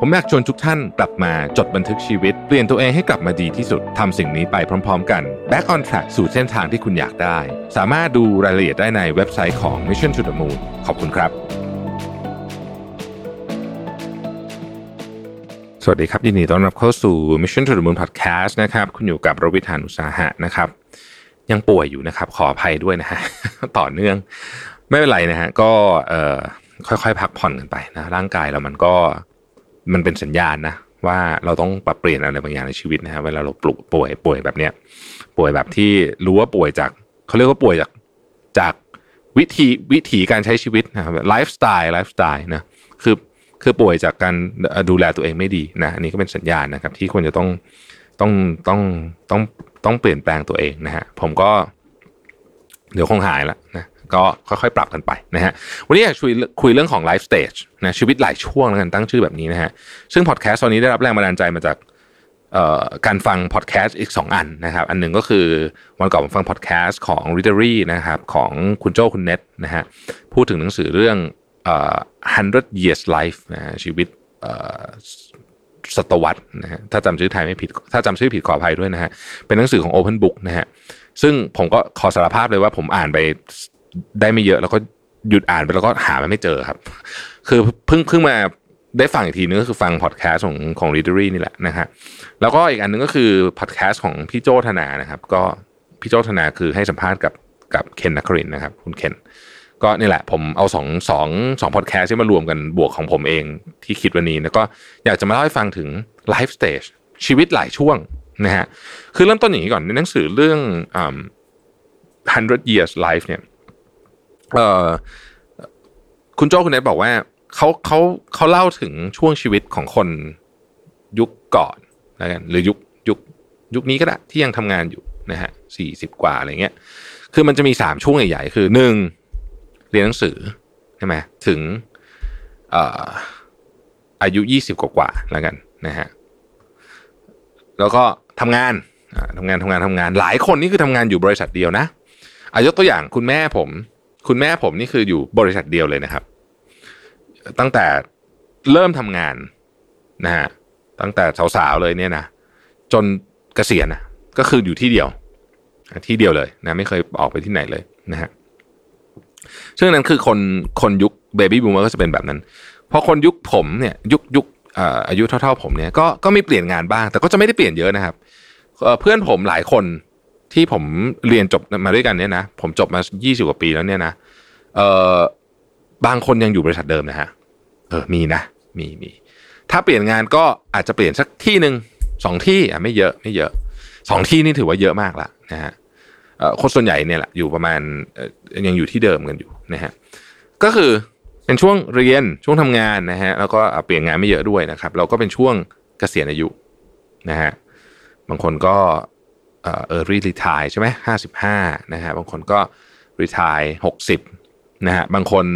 ผมอยากชวนทุกท่านกลับมาจดบันทึกชีวิต เปลี่ยนตัวเองให้กลับมาดีที่สุดทำสิ่งนี้ไปพร้อม ๆ กัน Back on Track สู่เส้นทางที่คุณอยากได้ สามารถดูรายละเอียดได้ในเว็บไซต์ของ Mission to the Moon ขอบคุณครับ สวัสดีครับ ยินดีต้อนรับเข้าสู่ Mission to the Moon Podcast นะครับ คุณอยู่กับรวิธานอุสาหะนะครับ ยังป่วยอยู่นะครับ ขออภัยด้วยนะฮะต่อเนื่อง ไม่เป็นไรนะฮะก็ค่อยๆ พักผ่อนกันไปนะร่างกายเรามันก็ มันเป็นสัญญาณนะว่าเราต้องปรับเปลี่ยนอะไรบางอย่างในชีวิตนะฮะเวลาเราปลุกป่วยป่วยแบบเนี้ยป่วยแบบที่รู้ว่าป่วยจากเขาเรียกว่าป่วยจากจากวิธีวิถีการใช้ชีวิตนะครับไลฟ์สไตล์ไลฟ์สไตล์นะคือคือป่วยจากการดูแลตัวเองไม่ดีนะอันนี้ก็เป็นสัญญาณนะครับ ที่ควรจะต้องต้องต้องต้องต้องเปลี่ยนแปลงตัวเองนะฮะผมก็เดี๋ยวคงหายแล้วนะ ก็ค่อยๆ ปรับกันไปนะฮะวันนี้อยากคุยคุยเรื่องของ life stage นะชีวิตหลายช่วงแล้วกันตั้งชื่อแบบนี้นะฮะซึ่งพอดแคสต์ตอนนี้ได้รับแรงบันดาลใจมาจากการฟังพอดแคสต์อีก 2 อันนะครับ อันหนึ่งก็คือวันก่อนผมฟังพอดแคสต์ของ r e a d e r y นะครับของคุณโจ้คุณเน็ตนะฮะพูดถึงหนังสือเรื่องเอ่อ100 years life นะชีวิตศตวรรษนะฮะถ้าจำชื่อไทยไม่ผิด ถ้าจำชื่อผิดขออภัยด้วยนะฮะเป็นหนังสือของ Open Book นะฮะซึ่งผมก็ขอสารภาพเลยว่าผมอ่านไป ได้ไม่เยอะแล้วก็หยุดอ่านไปแล้วก็หามันไม่เจอครับ คือเพิ่งเพิ่งมาได้ฟังอีกทีนึงก็คือฟังพอดแคสต์ของของ Readery นี่แหละนะฮะแล้วก็อีกอันนึงก็คือพอดแคสต์ของพี่โจธนานะครับ ก็พี่โจธนาคือให้สัมภาษณ์กับกับเคนนักครินนะครับ คุณเคนก็นี่แหละ ผมเอาสองสองสองพอดแคสต์ที่มารวมกันบวกของผมเองที่คิดวันนี้แล้วก็อยากจะมาเล่าให้ฟังถึงlife stage ชีวิตหลายช่วงนะฮะคือเริ่มต้นอย่างนี้ก่อนในหนังสือเรื่องอ่า100 years life เนี่ย เออคุณโจ้คุณเนทบอกว่าเขาเขาเขาเล่าถึงช่วงชีวิตของคนยุคก่อนแล้วกันหรือยุคยุคยุคนี้ก็ได้ที่ยังทำงานอยู่นะฮะสี่สิบกว่าอะไรเงี้ย คือมันจะมีสามช่วงใหญ่ๆ คือหนึ่งเรียนหนังสือใช่ไหมถึงเอ่อายุยี่สิบกว่าๆแล้วกันนะฮะแล้วก็ทำงานอ่าทำงานทำงานทำงาน หลายคนนี่คือทำงานอยู่บริษัทเดียวนะอายกตัวอย่างคุณแม่ผม คุณแม่ผมนี่คืออยู่บริษัทเดียวเลยนะครับ ตั้งแต่เริ่มทำงานนะฮะตั้งแต่สาวๆเลยเนี่ยนะจนเกษียณนะก็คืออยู่ที่เดียว ที่เดียวเลยนะไม่เคยออกไปที่ไหนเลยนะฮะซึ่งนั้นคือคนคนยุคเบบี้บูมเมอร์ก็จะเป็นแบบนั้นพอคนยุคผมเนี่ยยุคยุคอายุเท่าๆผมเนี่ยก็ก็ไมีเปลี่ยนงานบ้าง แต่ก็จะไม่ได้เปลี่ยนเยอะนะครับเพื่อนผมหลายคน ที่ผมเรียนจบมาด้วยกันเนี่ยนะผมจบมา20กว่าปีแล้วเนี่ยนะเอ่อบางคนยังอยู่บริษัทเดิมนะฮะเออมีนะมีมีถ้าเปลี่ยนงานก็อาจจะเปลี่ยนสักที่หนึ่งสองที่อะไม่เยอะไม่เยอะสองที่นี่ถือว่าเยอะมากละนะฮะเอ่อคนส่วนใหญ่เนี่ยแหละอยู่ประมาณเอ่อยังอยู่ที่เดิมกันอยู่นะฮะก็คือเป็นช่วงเรียนช่วงทำงานนะฮะแล้วก็เปลี่ยนงานไม่เยอะด้วยนะครับเราก็เป็นช่วงเกษียณอายุนะฮะบางคนก็ เอ่อ early retire ใช่ไหมห้าสิบห้านะฮะบางคนก็ retire หกสิบนะฮะบางคน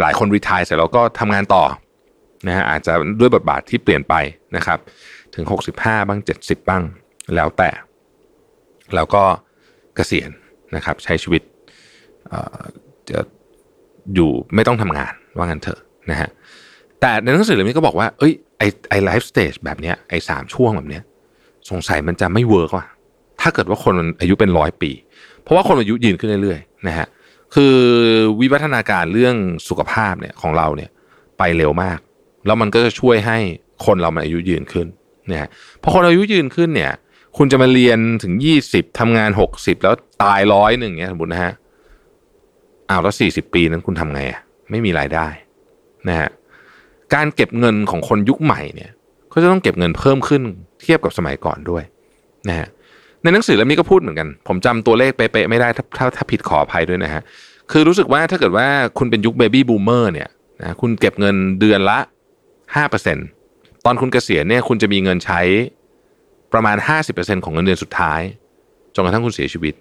หลายคน retire เสร็จแล้วก็ทำงานต่อนะฮะอาจจะด้วยบทบาทที่เปลี่ยนไปนะครับถึง 65 บ้าง 70 บ้างแล้วแต่ แล้วก็เกษียณนะครับ ใช้ชีวิตจะอยู่ไม่ต้องทำงานว่างั้นเถอะนะฮะแต่ในหนังสือเล่มนี้ก็บอกว่า เอ้ยไอไอ life stage แบบเนี้ยไอสามช่วงแบบเนี้ย สงสัยมันจะไม่ work ว่ะถ้าเกิดว่าคนอายุเป็นร้อยปี เพราะว่าคนอายุยืนขึ้นเรื่อยๆนะฮะคือวิวัฒนาการเรื่องสุขภาพเนี่ยของเราเนี่ยไปเร็วมาก แล้วมันก็จะช่วยให้คนเรามันอายุยืนขึ้นนะฮะพอคนอายุยืนขึ้นเนี่ย คุณจะมาเรียนถึงยี่สิบทำงานหกสิบแล้วตายร้อยหนึ่งเงี้ยสมมตินะฮะอ้าวแล้วสี่สิบปีนั้นคุณทำไงอะไม่มีรายได้นะฮะการเก็บเงินของคนยุคใหม่เนี่ยก็จะต้องเก็บเงินเพิ่มขึ้น ทียบกับสมัยก่อนด้วยนะฮะในหนังสือเล่มนี้ก็พูดเหมือนกัน ผมจำตัวเลขเป๊ะๆไม่ได้ถ้าถ้าถ้าผิดขออภัยด้วยนะฮะคือรู้สึกว่าถ้าเกิดว่าคุณเป็นยุคเบบี้บูมเมอร์เนี่ยนะคุณเก็บเงินเดือนละห้าเปอร์เซ็นตอนคุณเกษียณเนี่ยคุณจะมีเงินใช้ประมาณ 50%ของเงินเดือนสุดท้ายจนกระทั่งคุณเสียชีวิต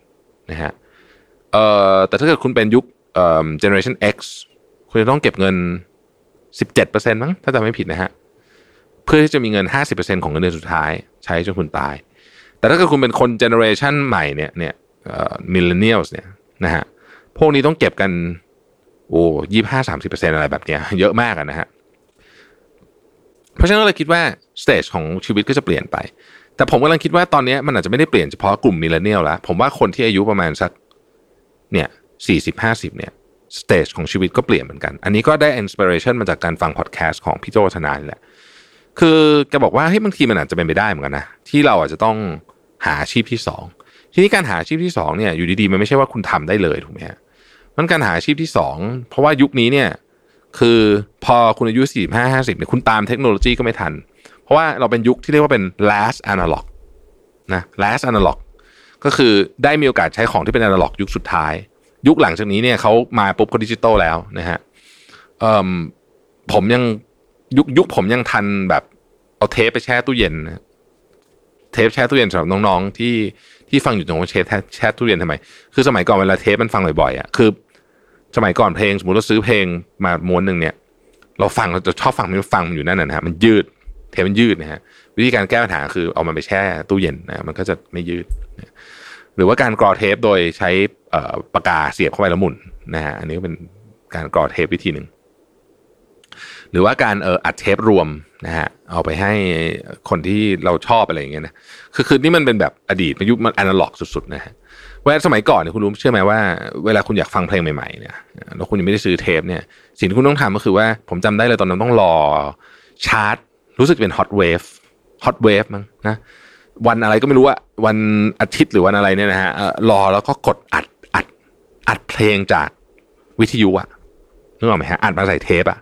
นะฮะเอ่อแต่ถ้าเกิดคุณเป็นยุคเอ่อ generation X คุณจะต้องเก็บเงิน 17%มั้งถ้าจำไม่ผิดนะฮะ เพื่อที่จะมีเงิน 50%ของเงินเดือนสุดท้าย ใช้จนคุณตาย แต่ถ้าเกิดคุณเป็นคน generation ใหม่เนี่ยเนี่ยเอ่อ millennials เนี่ยนะฮะพวกนี้ต้องเก็บกันโอ้ยี่ห้าสามสิบเปอร์เซ็นอะไรแบบเนี้ยเยอะมากอะนะฮะเพราะฉะนั้นเราเลยคิดว่า stage ของชีวิตก็จะเปลี่ยนไป แต่ผมกำลังคิดว่าตอนนี้มันอาจจะไม่ได้เปลี่ยนเฉพาะกลุ่ม millennial แล้วผมว่าคนที่อายุประมาณสักเนี่ยสี่สิบห้าสิบเนี่ย stage ของชีวิตก็เปลี่ยนเหมือนกัน อันนี้ก็ได้ inspiration มาจากการฟังพอดแคสต์ของพี่โจ้ธนาแหละ คือแกบอกว่าเฮ้ยบางทีมันอาจจะเป็นไปได้เหมือนกันนะที่เราอาจจะต้องหาอาชีพที่สองทีนี้การหาอาชีพที่สองเนี่ยอยู่ดีๆมันไม่ใช่ว่าคุณทำได้เลยถูกไหมฮะมันการหาอาชีพที่สองเพราะว่ายุคนี้เนี่ยคือพอคุณอายุสี่ห้าห้าสิบเนี่ยคุณตามเทคโนโลยีก็ไม่ทัน เพราะว่าเราเป็นยุคที่เรียกว่าเป็น last analog นะ last analog ก็คือได้มีโอกาสใช้ของที่เป็น analog ยุคสุดท้าย ยุคหลังจากนี้เนี่ยเขามาปุ๊บก็ดิจิตอลแล้วนะฮะผมยัง ยุคยุคผมยังทันแบบเอาเทปไปแช่ตู้เย็นเทปแช่ตู้เย็นสำหรับน้องๆที่ที่ฟังอยู่ตรงว่าเชฟแช่ตู้เย็นทำไม คือสมัยก่อนเวลาเทปมันฟังบ่อยๆอะคือ สมัยก่อนเพลงสมมติเราซื้อเพลงมาม้วนหนึ่งเนี่ย เราฟังเราจะชอบฟังมันฟังมันอยู่นั่นนะฮะมันยืด เทปมันยืดนะฮะวิธีการแก้ปัญหาคือเอามันไปแช่ตู้เย็นนะมันก็จะไม่ยืด หรือว่าการกรอเทปโดยใช้ปากกาเสียบเข้าไปแล้วหมุนนะฮะอันนี้ก็เป็นการกรอเทปวิธีหนึ่ง หรือว่าการเอออัดเทปรวมนะฮะเอาไปให้คนที่เราชอบอะไรอย่างเงี้ยนะคือคือนี่มันเป็นแบบอดีตมันยุคมันอนาล็อกสุดๆนะฮะเวลาสมัยก่อนเนี่ยคุณรู้เชื่อไหมว่าเวลาคุณอยากฟังเพลงใหม่ๆเนี่ยแล้วคุณยังไม่ได้ซื้อเทปเนี่ยสิ่งที่คุณต้องทำก็คือว่าผมจำได้เลยตอนนั้นต้องรอชาร์จรู้สึกเป็นฮอตเวฟฮอตเวฟมั้งนะวันอะไรก็ไม่รู้อะวันอาทิตย์หรือวันอะไรเนี่ยนะฮะเอ่อรอแล้วก็กดอัดอัดอัดเพลงจากวิทยุอะนึกออกไหมฮะอัดมาใส่เทปอะ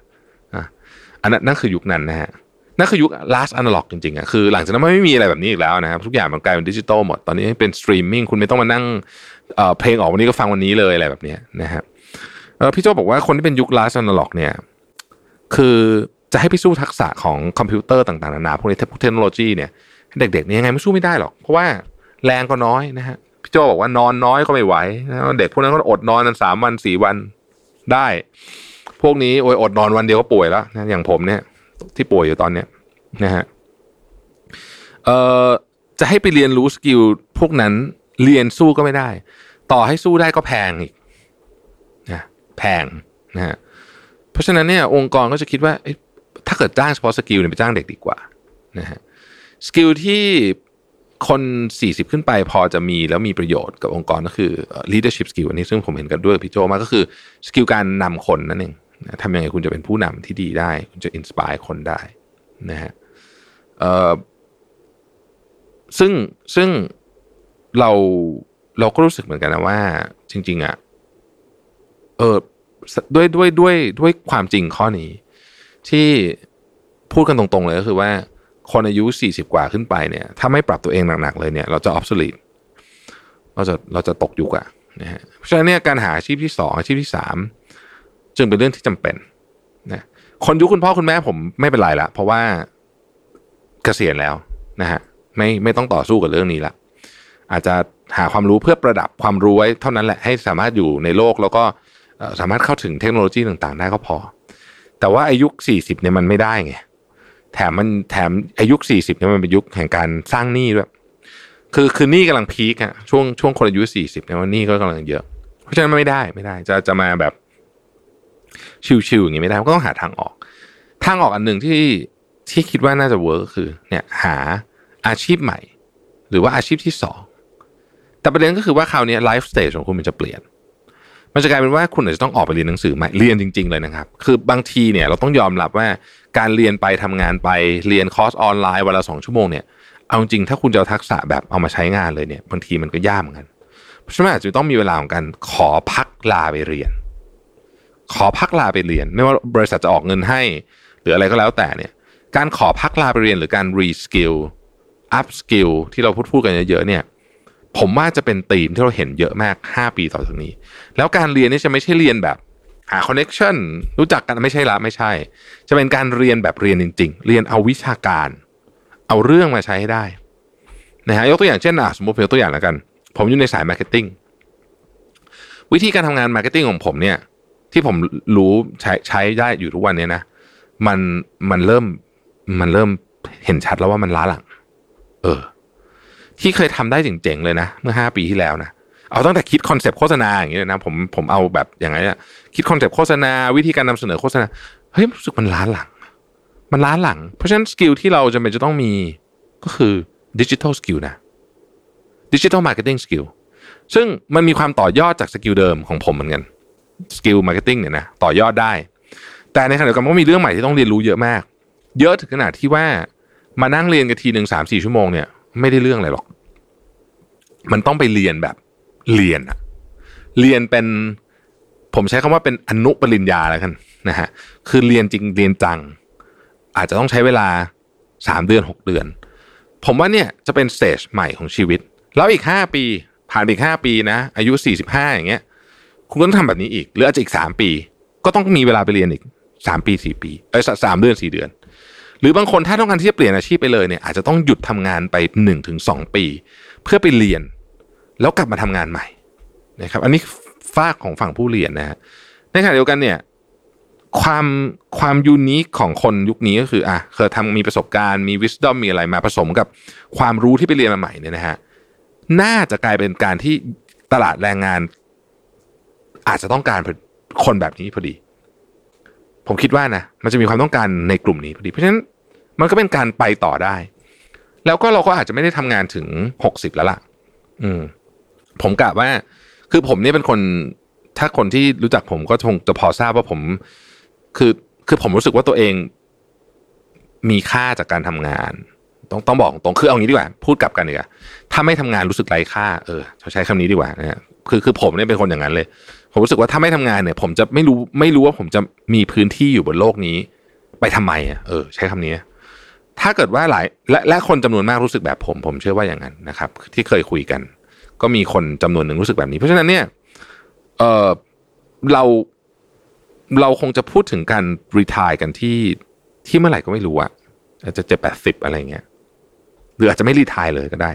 อันนั้นนั่นคือยุคนั้นนะฮะนั่นคือยุค last analog จริงๆอะคือหลังจากนั้นไม่มีอะไรแบบนี้อีกแล้วนะครับทุกอย่างมันกลายเป็นดิจิตอลหมดตอนนี้เป็นสตรีมมิ่งคุณไม่ต้องมานั่งเอ่อเพลงออกวันนี้ก็ฟังวันนี้เลยอะไรแบบนี้นะฮะเออพี่โจ้บอกว่าคนที่เป็นยุค last analog เนี่ยคือจะให้พี่สู้ทักษะของคอมพิวเตอร์ต่างๆนานาพวกนี้พวกเทคโนโลยีเนี่ยเด็กๆเนี่ยยังไงไม่สู้ไม่ได้หรอก เพราะว่าแรงก็น้อยนะฮะพี่โจบอกว่านอนน้อยก็ไม่ไหวนะเด็กพวกนั้นก็อดนอนกันสามวันสี่วันได้ พวกนี้โอยอดนอนวันเดียวก็ป่วยแล้วนะอย่างผมเนี่ย ที่ป่วยอยู่ตอนเนี้ยนะฮะเอ่อจะให้ไปเรียนรู้สกิลพวกนั้นเรียนสู้ก็ไม่ได้ ต่อให้สู้ได้ก็แพงอีกนะแพงนะฮะเพราะฉะนั้นเนี่ยองค์กรก็จะคิดว่าถ้าเกิดจ้างเฉพาะ skill เนี่ยไปจ้างเด็กดีกว่านะฮะ skill ที่คน 40 ขึ้นไปพอจะมีแล้วมีประโยชน์กับองค์กรก็คือ leadership skill อันนี้ซึ่งผมเห็นด้วยกับพี่โจ้มากก็คือ skill การนำคนนั่นเอง ทำยังไงคุณจะเป็นผู้นำที่ดีได้ คุณจะ inspire คนได้นะฮะซึ่งซึ่งเราเราก็รู้สึกเหมือนกันนะว่า จริง ๆอะเออด้วยด้วยด้วยด้วยความจริงข้อนี้ ที่พูดกันตรง ๆ เลยก็คือว่า คนอายุ 40 กว่าขึ้นไปเนี่ย ถ้าไม่ปรับตัวเองหนัก ๆ เลยเนี่ย เราจะออฟสลีดเราจะเราจะตกยุคอะนะฮะเพราะฉะนั้นเนี่ยการหาอาชีพที่สองอาชีพที่สาม จึงเป็นเรื่องที่จำเป็นนะคนยุคคุณพ่อคุณแม่ผมไม่เป็นไรละเพราะว่าเกษียณแล้วนะฮะไม่ไม่ต้องต่อสู้กับเรื่องนี้ละอาจจะหาความรู้เพื่อประดับความรู้ไว้เท่านั้นแหละให้สามารถอยู่ในโลกแล้วก็สามารถเข้าถึงเทคโนโลยีต่างๆ ได้ก็พอ แต่ว่าอายุ 40เนี่ยมันไม่ได้ไงแถมมันแถมอายุ 40เนี่ยมันเป็นยุคแห่งการสร้างหนี้ด้วยคือคือหนี้กำลังพีคอะช่วงช่วงคนอายุ 40เนี่ยว่าหนี้ก็กำลังเยอะ เพราะฉะนั้นไม่ได้ไม่ได้ จะจะมาแบบ ชิวๆอย่างนี้ไม่ได้ก็ต้องหาทางออก ทางออกอันหนึ่งที่ที่คิดว่าน่าจะเวิร์กคือเนี่ยหาอาชีพใหม่ หรือว่าอาชีพที่สองแต่ประเด็นก็คือว่าคราวนี้ life stage ของคุณมันจะเปลี่ยน มันจะกลายเป็นว่าคุณอาจจะต้องออกไปเรียนหนังสือใหม่เรียนจริง ๆ เลยนะครับ คือบางทีเนี่ยเราต้องยอมรับว่าการเรียนไปทำงานไปเรียนคอร์สออนไลน์วันละสองชั่วโมงเนี่ยเอาจริงถ้าคุณจะทักษะแบบเอามาใช้งานเลยเนี่ยบางทีมันก็ยากเหมือนกันเพราะฉะนั้นอาจจะต้องมีเวลาของการขอพักลาไปเรียน ขอพักลาไปเรียน ไม่ว่าบริษัทจะออกเงินให้ หรืออะไรก็แล้วแต่เนี่ย การขอพักลาไปเรียนหรือการ reskill upskill ที่เราพูดพูดกันเยอะๆเนี่ย ผมว่าจะเป็นธีมที่เราเห็นเยอะมาก 5 ปีต่อจากนี้ แล้วการเรียนนี่จะไม่ใช่เรียนแบบหา connection รู้จักกันไม่ใช่ละไม่ใช่ จะเป็นการเรียนแบบเรียนจริง ๆ เรียนเอาวิชาการ เอาเรื่องมาใช้ให้ได้นะฮะยกตัวอย่างเช่นอะสมมติยกตัวอย่างแล้วกัน ผมอยู่ในสาย marketing วิธีการทำงาน marketing ของผมเนี่ย ที่ผมรู้ใช้ใช้ได้อยู่ทุกวันเนี้ยนะมันมันเริ่มมันเริ่มเห็นชัดแล้วว่ามันล้าหลัง เออ ที่เคยทำได้เจ๋งๆเลยนะ เมื่อห้าปีที่แล้วนะเอาตั้งแต่คิด concept โฆษณาอย่างเงี้ยนะผมผมเอาแบบอย่างไรเนี่ยคิด concept โฆษณาวิธีการนำเสนอโฆษณาเฮ้ยรู้สึกมันล้าหลัง มันล้าหลัง เพราะฉะนั้น skill ที่เราจำเป็นจะต้องมีก็คือ digital skill นะ digital marketing skillซึ่งมันมีความต่อยอดจาก skill เดิมของผมเหมือนกัน skill marketing เนี่ยนะต่อยอดได้ แต่ในขณะเดียวกันก็มีเรื่องใหม่ที่ต้องเรียนรู้เยอะมาก เยอะถึงขนาดที่ว่ามานั่งเรียนกันทีหนึ่งสามสี่ชั่วโมงเนี่ยไม่ได้เรื่องอะไรหรอก มันต้องไปเรียนแบบเรียนอะเรียนเป็นผมใช้คำว่าเป็นอนุปริญญาแล้วกันนะฮะคือเรียนจริงเรียนจัง อาจจะต้องใช้เวลาสามเดือนหกเดือน ผมว่าเนี่ยจะเป็นสเตจใหม่ของชีวิต แล้วอีกห้าปี ผ่านอีกห้าปีนะ อายุสี่สิบห้าอย่างเงี้ย คุณก็ต้องทำแบบนี้อีก หรืออาจจะอีกสามปี ก็ต้องมีเวลาไปเรียนอีกสามปีสี่ปีเอ้ยสามเดือนสี่เดือน หรือบางคนถ้าต้องการที่จะเปลี่ยนอาชีพไปเลยเนี่ยอาจจะต้องหยุดทำงานไปหนึ่งถึงสองปี เพื่อไปเรียน แล้วกลับมาทำงานใหม่นะครับ อันนี้ฝากของฝั่งผู้เรียนนะฮะในขณะเดียวกันเนี่ยความความยูนิคของคนยุคนี้ก็คืออะเคยทำมีประสบการณ์มีวิส d o m มีอะไรมาผสมกับความรู้ที่ไปเรียนมาใหม่เนี่ยนะฮะน่าจะกลายเป็นการที่ตลาดแรงงาน อาจจะต้องการคนแบบนี้พอดี ผมคิดว่านะมันจะมีความต้องการในกลุ่มนี้พอดี เพราะฉะนั้นมันก็เป็นการไปต่อได้ แล้วก็เราก็อาจจะไม่ได้ทำงานถึงหกสิบแล้วล่ะ อืม ผมกะว่า คือผมเนี่ยเป็นคน ถ้าคนที่รู้จักผมก็คงจะพอทราบว่าผม คือคือผมรู้สึกว่าตัวเองมีค่าจากการทำงาน ต้องต้องบอกตรงคือเอางี้ดีกว่า พูดกลับกันดีกว่าถ้าไม่ทำงานรู้สึกไร้ค่าเออใช้คำนี้ดีกว่านะฮะคือคือผมเนี่ยเป็นคนอย่างนั้นเลย ผมรู้สึกว่าถ้าไม่ทำงานเนี่ย ผมจะไม่รู้ไม่รู้ว่าผมจะมีพื้นที่อยู่บนโลกนี้ ไปทำไมอะเออ ใช้คำนี้ ถ้าเกิดว่าหลายและและคนจำนวนมากรู้สึกแบบผม ผมเชื่อว่าอย่างนั้นนะครับ ที่เคยคุยกัน ก็มีคนจำนวนหนึ่งรู้สึกแบบนี้ เพราะฉะนั้นเนี่ยเออเราเราคงจะพูดถึงการรีทายกันที่ที่เมื่อไหร่ก็ไม่รู้อะอาจจะเจ็ดแปดสิบอะไรเงี้ยหรืออาจจะไม่รีทายเลยก็ได้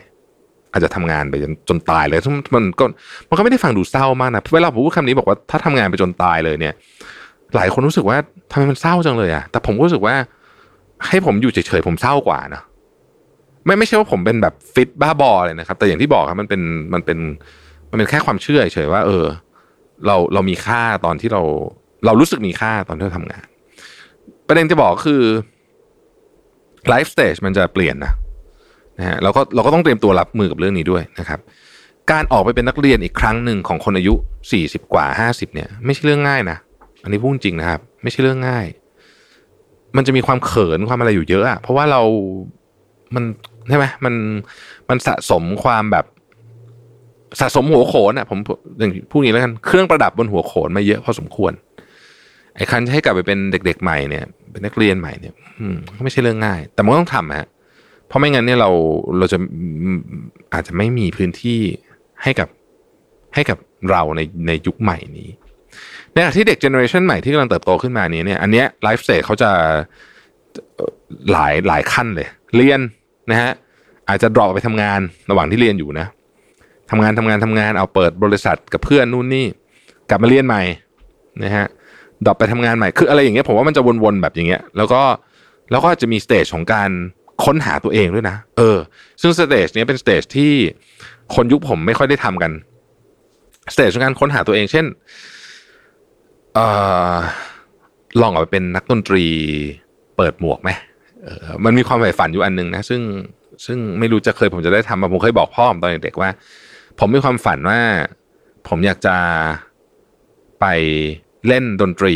อาจจะทำงานไปจนจนตายเลยมันก็มันก็ไม่ได้ฟังดูเศร้ามากนะเวลาผมพูดคำนี้บอกว่าถ้าทำงานไปจนตายเลยเนี่ย หลายคนรู้สึกว่าทำไมมันเศร้าจังเลยอะแต่ผมรู้สึกว่า ให้ผมอยู่เฉยๆผมเศร้ากว่านะไม่ไม่ใช่ว่าผมเป็นแบบฟิตบ้าบอเลยนะครับ แต่อย่างที่บอกครับมันเป็นมันเป็นมันเป็นแค่ความเชื่อเฉยว่า เออ เราเรามีค่าตอนที่เรา เรารู้สึกมีค่าตอนที่เราทำงาน ประเด็นจะบอกคือ life stage มันจะเปลี่ยนนะ นะฮะเราก็เราก็ต้องเตรียมตัวรับมือกับเรื่องนี้ด้วยนะครับการออกไปเป็นนักเรียนอีกครั้งหนึ่งของคนอายุสี่สิบกว่าห้าสิบเนี่ย ไม่ใช่เรื่องง่ายนะ อันนี้พูดจริงนะครับ ไม่ใช่เรื่องง่าย มันจะมีความเขินความอะไรอยู่เยอะอะเพราะว่าเรา มันใช่ไหมมันมันสะสมความแบบสะสมหัวโขนอะผมอย่างพูดนี้แล้วกันเครื่องประดับบนหัวโขนมาเยอะพอสมควรไอ้คันจะให้กลับไปเป็นเด็ก ๆ ใหม่เนี่ย เป็นนักเรียนใหม่เนี่ยอืมไม่ใช่เรื่องง่าย แต่มันต้องทำฮะ เพราะไม่งั้นเนี่ยเราเราจะอาจจะไม่มีพื้นที่ให้กับให้กับเราในในยุคใหม่นี้ในขณะที่เด็ก generation ใหม่ที่กำลังเติบโตขึ้นมานี้เนี่ย อันเนี้ย life stage เขาจะหลายหลายขั้นเลย เรียนนะฮะอาจจะ drop ไปทำงานระหว่างที่เรียนอยู่นะทำงานทำงานทำงานเอาเปิดบริษัทกับเพื่อนนู่นนี่ กลับมาเรียนใหม่นะฮะ drop ไปทำงานใหม่คืออะไรอย่างเงี้ยผมว่ามันจะวนๆแบบอย่างเงี้ย แล้วก็แล้วก็จะมี stage ของการ ค้นหาตัวเองด้วยนะ เออ ซึ่ง stage นี้เป็น stage ที่คนยุคผมไม่ค่อยได้ทำกันสเตจของการค้นหาตัวเอง เช่นเอ่อลองออกไปเป็นนักดนตรีเปิดหมวกไหมเออมันมีความใฝ่ฝันอยู่อันนึงนะ ซึ่งซึ่งไม่รู้จะเคยผมจะได้ทำผมเคยบอกพ่อผมตอนเด็กๆว่า ผมมีความฝันว่า ผมอยากจะไปเล่นดนตรี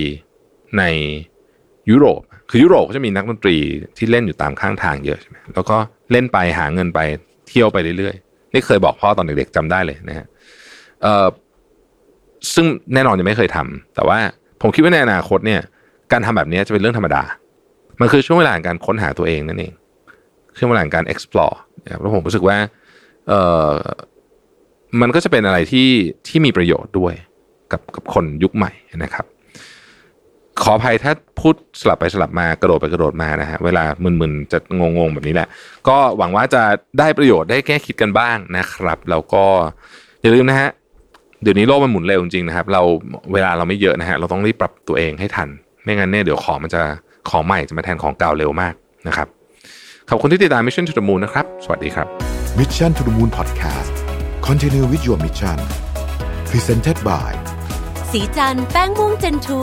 ในยุโรป คือยุโรปก็จะมีนักดนตรีที่เล่นอยู่ตามข้างทางเยอะใช่ไหมแล้วก็เล่นไปหาเงินไปเที่ยวไปเรื่อยๆ นี่เคยบอกพ่อตอนเด็กๆจำได้เลยนะฮะเอ่อซึ่งแน่นอนยังไม่เคยทำแต่ว่าผมคิดว่าในอนาคตเนี่ย การทำแบบนี้จะเป็นเรื่องธรรมดา มันคือช่วงเวลาการค้นหาตัวเองนั่นเองช่วงเวลาการ explore นะครับแล้วผมรู้สึกว่าเออมันก็จะเป็นอะไรที่ที่มีประโยชน์ด้วยกับกับคนยุคใหม่นะครับ ขออภัยถ้าพูดสลับไปสลับมากระโดดไปกระโดดมานะฮะเวลามึนๆจะงงๆแบบนี้แหละ ก็หวังว่าจะได้ประโยชน์ได้แก้คิดกันบ้างนะครับ แล้วก็อย่าลืมนะฮะเดี๋ยวนี้โลกมันหมุนเร็วจริงๆนะครับ เราเวลาเราไม่เยอะนะฮะเราต้องรีบปรับตัวเองให้ทัน ไม่งั้นเนี่ยเดี๋ยวของมันจะของใหม่จะมาแทนของเก่าเร็วมากนะครับขอบคุณที่ติดตาม Mission to the Moon นะครับ สวัสดีครับ Mission to the Moon Podcast Continue with your mission Presented by สีจันแป้งม่วงเจนทู